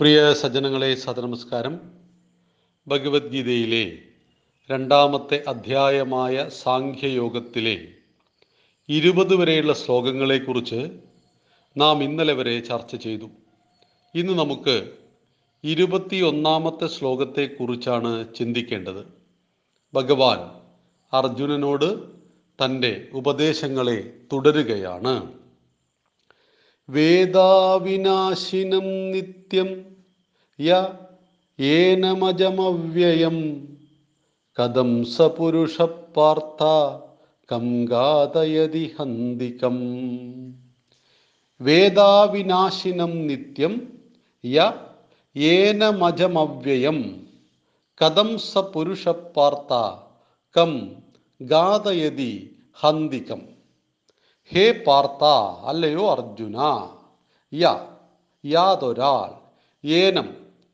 പ്രിയ സജ്ജനങ്ങളെ സദനമസ്കാരം ഭഗവത്ഗീതയിലെ രണ്ടാമത്തെ അധ്യായമായ സാഖ്യയോഗത്തിലെ ഇരുപത് വരെയുള്ള ശ്ലോകങ്ങളെക്കുറിച്ച് നാം ഇന്നലെ വരെ ചർച്ച ചെയ്തു. ഇന്ന് നമുക്ക് ഇരുപത്തിയൊന്നാമത്തെ ശ്ലോകത്തെക്കുറിച്ചാണ് ചിന്തിക്കേണ്ടത്. ഭഗവാൻ അർജുനനോട് തന്റെ ഉപദേശങ്ങളെ തുടരുകയാണ്. വേദാവിനാശിനം നിത്യം യ ഏനമജമവ്യയം. കഥം സപുരുഷ പുരുഷ പാർത്ഥ കം ഗാതയതി ഹന്തികം. വേദാവിനാശിനം നിത്യം യ ഏനമജമവ്യയം. കഥം സപുരുഷ പുരുഷ പാർത്ഥ കം ഗാതയതി ഹന്തികം. ഹേ പാർത്ത അല്ലയോ അർജുന യ യാതൊരാൾ ഏനം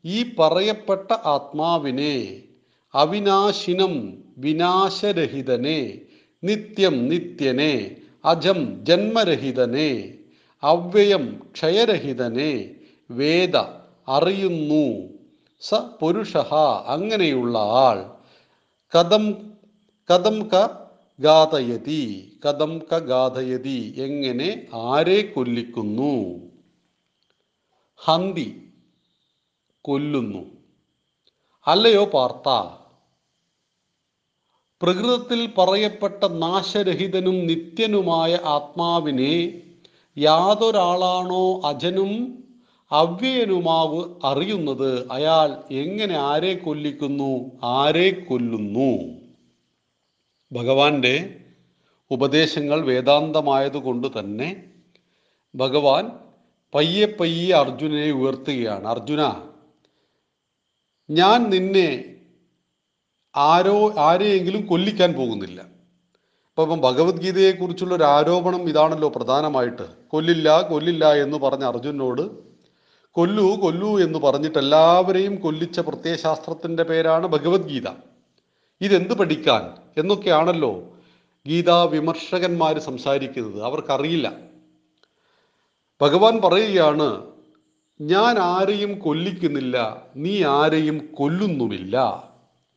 ഈ പറയപ്പെട്ട ആത്മാവിനെ അവിനാശിനം വിനാശരഹിതനെ നിത്യം നിത്യനെ അജം ജന്മരഹിതനെ അവ്യയം ക്ഷയരഹിതനെ വേദ അറിയുന്നു സ പുരുഷ അങ്ങനെയുള്ള ആൾ. കഥം കഥം ക ഗാതയതി കഥം ക ഗാതയതി എങ്ങനെ ആരെ കൊല്ലിക്കുന്നു? ഹന്തി കൊല്ലുന്നു. അല്ലയോ പാർത്ത പ്രകൃതത്തിൽ പറയപ്പെട്ട നാശരഹിതനും നിത്യനുമായ ആത്മാവിനെ യാതൊരാളാണോ അജനും അവ്യയനുമാവ് അറിയുന്നത്? അയാൾ എങ്ങനെ ആരെ കൊല്ലിക്കുന്നു? ആരെ കൊല്ലുന്നു? ഭഗവാന്റെ ഉപദേശങ്ങൾ വേദാന്തമായതുകൊണ്ട് തന്നെ ഭഗവാൻ പയ്യെ പയ്യെ അർജുനനെ ഉയർത്തുകയാണ്. അർജുന ഞാൻ നിന്നെ ആരോ ആരെയെങ്കിലും കൊല്ലിക്കാൻ പോകുന്നില്ല. അപ്പം ഇപ്പം ഭഗവത്ഗീതയെക്കുറിച്ചുള്ള ഒരു ആരോപണം ഇതാണല്ലോ പ്രധാനമായിട്ട്. കൊല്ലില്ല കൊല്ലില്ല എന്ന് പറഞ്ഞ അർജുനോട് കൊല്ലൂ കൊല്ലൂ എന്ന് പറഞ്ഞിട്ട് എല്ലാവരെയും കൊല്ലിച്ച പ്രത്യയശാസ്ത്രത്തിന്റെ പേരാണ് ഭഗവത്ഗീത. ഇതെന്ത് പഠിക്കാൻ? എന്നൊക്കെയാണല്ലോ ഗീതാ വിമർശകന്മാർ സംസാരിക്കുന്നത്. അവർക്കറിയില്ല. ഭഗവാൻ പറയുകയാണ് ഞാൻ ആരെയും കൊല്ലിക്കുന്നില്ല നീ ആരെയും കൊല്ലുന്നുമില്ല.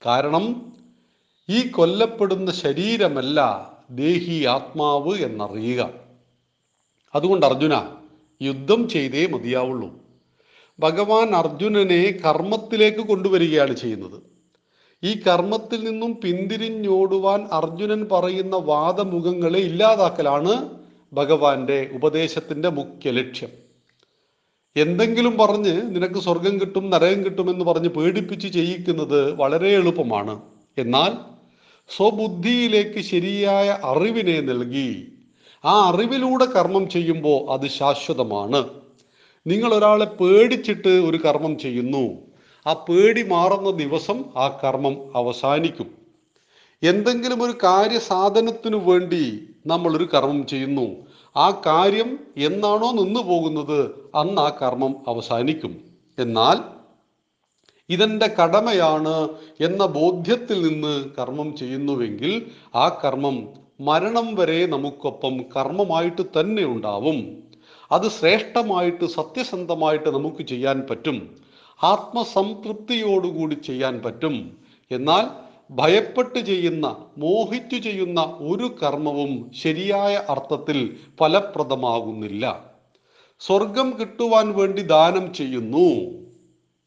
കാരണം ഈ കൊല്ലപ്പെടുന്ന ശരീരമല്ല ദേഹി ആത്മാവ് എന്നറിയുക. അതുകൊണ്ട് അർജുന യുദ്ധം ചെയ്തേ മതിയാവുള്ളൂ. ഭഗവാൻ അർജുനനെ കർമ്മത്തിലേക്ക് കൊണ്ടുവരികയാണ് ചെയ്യുന്നത്. ഈ കർമ്മത്തിൽ നിന്നും പിന്തിരിഞ്ഞോടുവാൻ അർജുനൻ പറയുന്ന വാദമുഖങ്ങളെ ഇല്ലാതാക്കലാണ് ഭഗവാന്റെ ഉപദേശത്തിന്റെ മുഖ്യ ലക്ഷ്യം. എന്തെങ്കിലും പറഞ്ഞ് നിനക്ക് സ്വർഗം കിട്ടും നരകം കിട്ടുമെന്ന് പറഞ്ഞ് പേടിപ്പിച്ച് ചെയ്യിക്കുന്നത് വളരെ എളുപ്പമാണ്. എന്നാൽ സ്വബുദ്ധിയിലേക്ക് ശരിയായ അറിവിനെ നൽകി ആ അറിവിലൂടെ കർമ്മം ചെയ്യുമ്പോൾ അത് ശാശ്വതമാണ്. നിങ്ങൾ ഒരാളെ പേടിച്ചിട്ട് ഒരു കർമ്മം ചെയ്യുന്നു. ആ പേടി മാറുന്ന ദിവസം ആ കർമ്മം അവസാനിക്കും. എന്തെങ്കിലും ഒരു കാര്യസാധനത്തിനു വേണ്ടി നമ്മൾ ഒരു കർമ്മം ചെയ്യുന്നു. ആ കാര്യം എന്നാണോ നിന്നു പോകുന്നത് അന്ന് ആ കർമ്മം അവസാനിക്കും. എന്നാൽ ഇതെന്റെ കടമയാണ് എന്ന ബോധ്യത്തിൽ നിന്ന് കർമ്മം ചെയ്യുന്നുവെങ്കിൽ ആ കർമ്മം മരണം വരെ നമുക്കൊപ്പം കർമ്മമായിട്ട് തന്നെ ഉണ്ടാവും. അത് ശ്രേഷ്ഠമായിട്ട് സത്യസന്ധമായിട്ട് നമുക്ക് ചെയ്യാൻ പറ്റും. ആത്മസംതൃപ്തിയോടുകൂടി ചെയ്യാൻ പറ്റും. എന്നാൽ ഭയപ്പെട്ട് ചെയ്യുന്ന മോഹിച്ചു ചെയ്യുന്ന ഒരു കർമ്മവും ശരിയായ അർത്ഥത്തിൽ ഫലപ്രദമാകുന്നില്ല. സ്വർഗം കിട്ടുവാൻ വേണ്ടി ദാനം ചെയ്യുന്നു.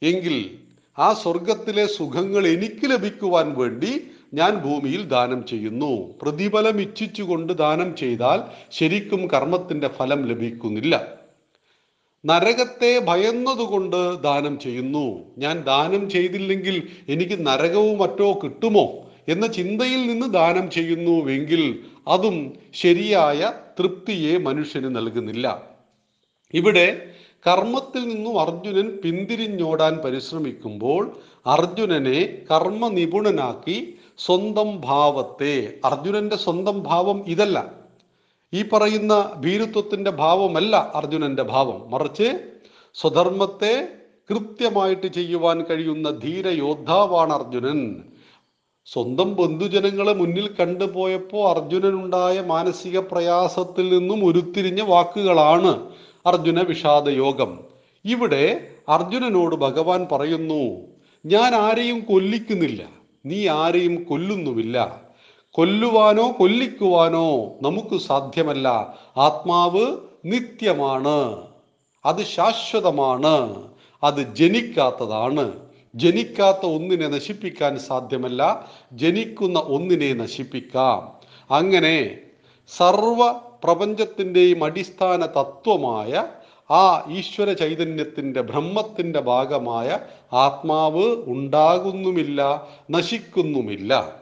എങ്കിൽ ആ സ്വർഗത്തിലെ സുഖങ്ങൾ എനിക്ക് ലഭിക്കുവാൻ വേണ്ടി ഞാൻ ഭൂമിയിൽ ദാനം ചെയ്യുന്നു. പ്രതിഫലം ഇച്ഛിച്ചുകൊണ്ട് ദാനം ചെയ്താൽ ശരിക്കും കർമ്മത്തിന്റെ ഫലം ലഭിക്കുന്നില്ല. നരകത്തെ ഭയന്നതുകൊണ്ട് ദാനം ചെയ്യുന്നു. ഞാൻ ദാനം ചെയ്തില്ലെങ്കിൽ എനിക്ക് നരകവും മറ്റോ കിട്ടുമോ എന്ന ചിന്തയിൽ നിന്ന് ദാനം ചെയ്യുന്നുവെങ്കിൽ അതും ശരിയായ തൃപ്തിയെ മനുഷ്യന് നൽകുന്നില്ല. ഇവിടെ കർമ്മത്തിൽ നിന്നും അർജുനൻ പിന്തിരിഞ്ഞോടാൻ പരിശ്രമിക്കുമ്പോൾ അർജുനനെ കർമ്മ നിപുണനാക്കി സ്വന്തം ഭാവത്തെ അർജുനന്റെ സ്വന്തം ഭാവം ഇതല്ല. ഈ പറയുന്ന ഭീരുത്വത്തിന്റെ ഭാവമല്ല അർജുനന്റെ ഭാവം. മറിച്ച് സ്വധർമ്മത്തെ കൃത്യമായിട്ട് ചെയ്യുവാൻ കഴിയുന്ന ധീര യോദ്ധാവാണ് അർജുനൻ. സ്വന്തം ബന്ധുജനങ്ങളെ മുന്നിൽ കണ്ടുപോയപ്പോൾ അർജുനനുണ്ടായ മാനസിക പ്രയാസത്തിൽ നിന്നും ഉരുത്തിരിഞ്ഞ വാക്കുകളാണ് അർജുന വിഷാദയോഗം. ഇവിടെ അർജുനനോട് ഭഗവാൻ പറയുന്നു ഞാൻ ആരെയും കൊല്ലിക്കുന്നില്ല. നീ ആരെയും കൊല്ലുന്നുമില്ല. കൊല്ലുവാനോ കൊല്ലിക്കുവാനോ നമുക്ക് സാധ്യമല്ല. ആത്മാവ് നിത്യമാണ്. അത് ശാശ്വതമാണ്. അത് ജനിക്കാത്തതാണ്. ജനിക്കാത്ത ഒന്നിനെ നശിപ്പിക്കാൻ സാധ്യമല്ല. ജനിക്കുന്ന ഒന്നിനെ നശിപ്പിക്കാം. അങ്ങനെ സർവ പ്രപഞ്ചത്തിന്റെയും അടിസ്ഥാന തത്വമായ ആ ഈശ്വര ചൈതന്യത്തിന്റെ ബ്രഹ്മത്തിന്റെ ഭാഗമായ ആത്മാവ് ഉണ്ടാകുന്നുമില്ല നശിക്കുന്നുമില്ല.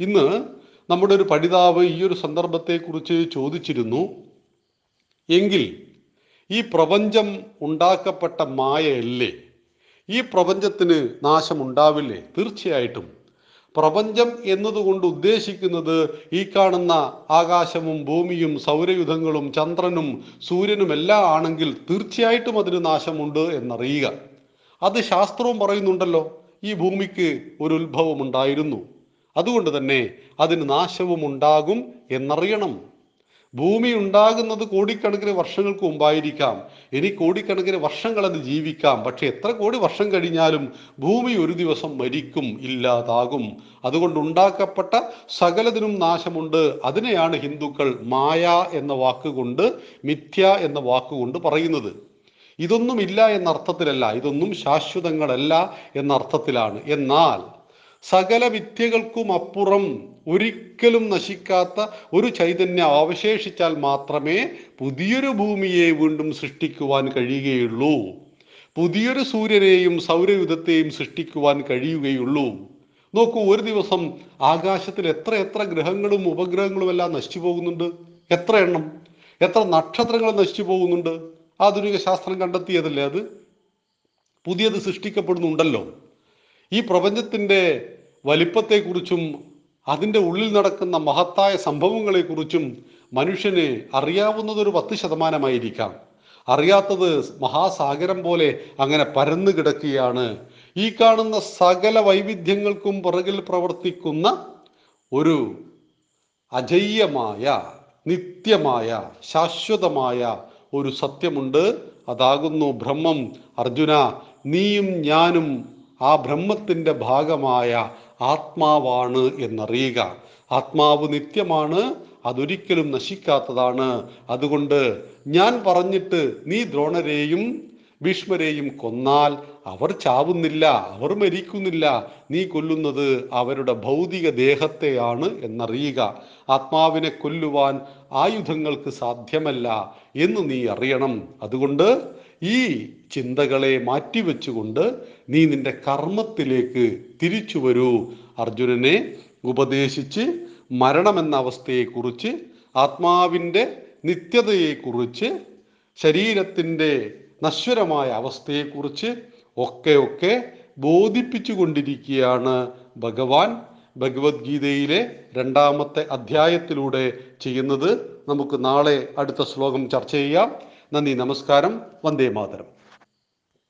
ഇന്ന് നമ്മുടെ ഒരു പഠിതാവ് ഈ ഒരു സന്ദർഭത്തെക്കുറിച്ച് ചോദിച്ചിരുന്നു. എങ്കിൽ ഈ പ്രപഞ്ചം ഉണ്ടാക്കപ്പെട്ട മായയല്ലേ? ഈ പ്രപഞ്ചത്തിന് നാശം ഉണ്ടാവില്ലേ തീർച്ചയായിട്ടും. പ്രപഞ്ചം എന്നതുകൊണ്ട് ഉദ്ദേശിക്കുന്നത് ഈ കാണുന്ന ആകാശവും ഭൂമിയും സൗരയുധങ്ങളും ചന്ദ്രനും സൂര്യനും എല്ലാം ആണെങ്കിൽ തീർച്ചയായിട്ടും അതിന് നാശമുണ്ട് എന്നറിയുക. അത് ശാസ്ത്രവും പറയുന്നുണ്ടല്ലോ. ഈ ഭൂമിക്ക് ഒരു ഉത്ഭവം ഉണ്ടായിരുന്നു അതുകൊണ്ട് തന്നെ അതിന് നാശവും ഉണ്ടാകും എന്നറിയണം. ഭൂമി ഉണ്ടാകുന്നത് കോടിക്കണക്കിന് വർഷങ്ങൾക്ക് മുമ്പായിരിക്കാം. ഇനി കോടിക്കണക്കിന് വർഷങ്ങൾ അത് ജീവിക്കാം. പക്ഷെ എത്ര കോടി വർഷം കഴിഞ്ഞാലും ഭൂമി ഒരു ദിവസം മരിക്കും ഇല്ലാതാകും. അതുകൊണ്ട് ഉണ്ടാക്കപ്പെട്ട സകലതിനും നാശമുണ്ട്. അതിനെയാണ് ഹിന്ദുക്കൾ മായ എന്ന വാക്കുകൊണ്ട് മിഥ്യ എന്ന വാക്കുകൊണ്ട് പറയുന്നത്. ഇതൊന്നുമില്ല എന്ന അർത്ഥത്തിലല്ല ഇതൊന്നും ശാശ്വതങ്ങളല്ല എന്ന അർത്ഥത്തിലാണ് എന്നാൽ സകല വിദ്യകൾക്കും അപ്പുറം ഒരിക്കലും നശിക്കാത്ത ഒരു ചൈതന്യം അവശേഷിച്ചാൽ മാത്രമേ പുതിയൊരു ഭൂമിയെ വീണ്ടും സൃഷ്ടിക്കുവാൻ കഴിയുകയുള്ളൂ. പുതിയൊരു സൂര്യനെയും സൗരയുധത്തെയും സൃഷ്ടിക്കുവാൻ കഴിയുകയുള്ളൂ. നോക്കൂ ഒരു ദിവസം ആകാശത്തിൽ എത്ര എത്ര ഗ്രഹങ്ങളും ഉപഗ്രഹങ്ങളും എല്ലാം നശിച്ചു പോകുന്നുണ്ട്. എത്ര എണ്ണം? എത്ര നക്ഷത്രങ്ങൾ നശിച്ചു പോകുന്നുണ്ട്? ആധുനിക ശാസ്ത്രം കണ്ടെത്തിയതല്ലേ അത്? പുതിയത് സൃഷ്ടിക്കപ്പെടുന്നുണ്ടല്ലോ. ഈ പ്രപഞ്ചത്തിന്റെ വലിപ്പത്തെക്കുറിച്ചും അതിന്റെ ഉള്ളിൽ നടക്കുന്ന മഹത്തായ സംഭവങ്ങളെക്കുറിച്ചും മനുഷ്യന് അറിയാവുന്നതൊരു പത്ത് ശതമാനമായിരിക്കാം. അറിയാത്തത് മഹാസാഗരം പോലെ അങ്ങനെ പരന്നു കിടക്കുകയാണ്. ഈ കാണുന്ന സകല വൈവിധ്യങ്ങൾക്കും പുറകിൽ പ്രവർത്തിക്കുന്ന ഒരു അജയ്യമായ നിത്യമായ ശാശ്വതമായ ഒരു സത്യമുണ്ട്. അതാകുന്നു ബ്രഹ്മം. അർജുന നീയും ഞാനും ആ ബ്രഹ്മത്തിന്റെ ഭാഗമായ ആത്മാവാണ് എന്നറിയുക. ആത്മാവ് നിത്യമാണ് അതൊരിക്കലും നശിക്കാത്തതാണ്. അതുകൊണ്ട് ഞാൻ പറഞ്ഞിട്ട് നീ ദ്രോണരെയും ഭീഷ്മരെയും കൊന്നാൽ അവർ ചാവുന്നില്ല അവർ മരിക്കുന്നില്ല. നീ കൊല്ലുന്നത് അവരുടെ ഭൗതിക ദേഹത്തെയാണ് എന്നറിയുക. ആത്മാവിനെ കൊല്ലുവാൻ ആയുധങ്ങൾക്ക് സാധ്യമല്ല എന്ന് നീ അറിയണം. അതുകൊണ്ട് ഈ ചിന്തകളെ മാറ്റിവെച്ചുകൊണ്ട് നീ നിന്റെ കർമ്മത്തിലേക്ക് തിരിച്ചു വരൂ. അർജുനനെ ഉപദേശിച്ച് മരണമെന്ന അവസ്ഥയെക്കുറിച്ച് ആത്മാവിന്റെ നിത്യതയെക്കുറിച്ച് ശരീരത്തിന്റെ നശ്വരമായ അവസ്ഥയെക്കുറിച്ച് ഒക്കെ ഒക്കെ ബോധിപ്പിച്ചു കൊണ്ടിരിക്കുകയാണ് ഭഗവാൻ. ഭഗവത്ഗീതയിലെ രണ്ടാമത്തെ അധ്യായത്തിലൂടെ ചെയ്യുന്നത് നമുക്ക് നാളെ അടുത്ത ശ്ലോകം ചർച്ച ചെയ്യാം. നന്ദി നമസ്കാരം. വന്ദേ മാതരം.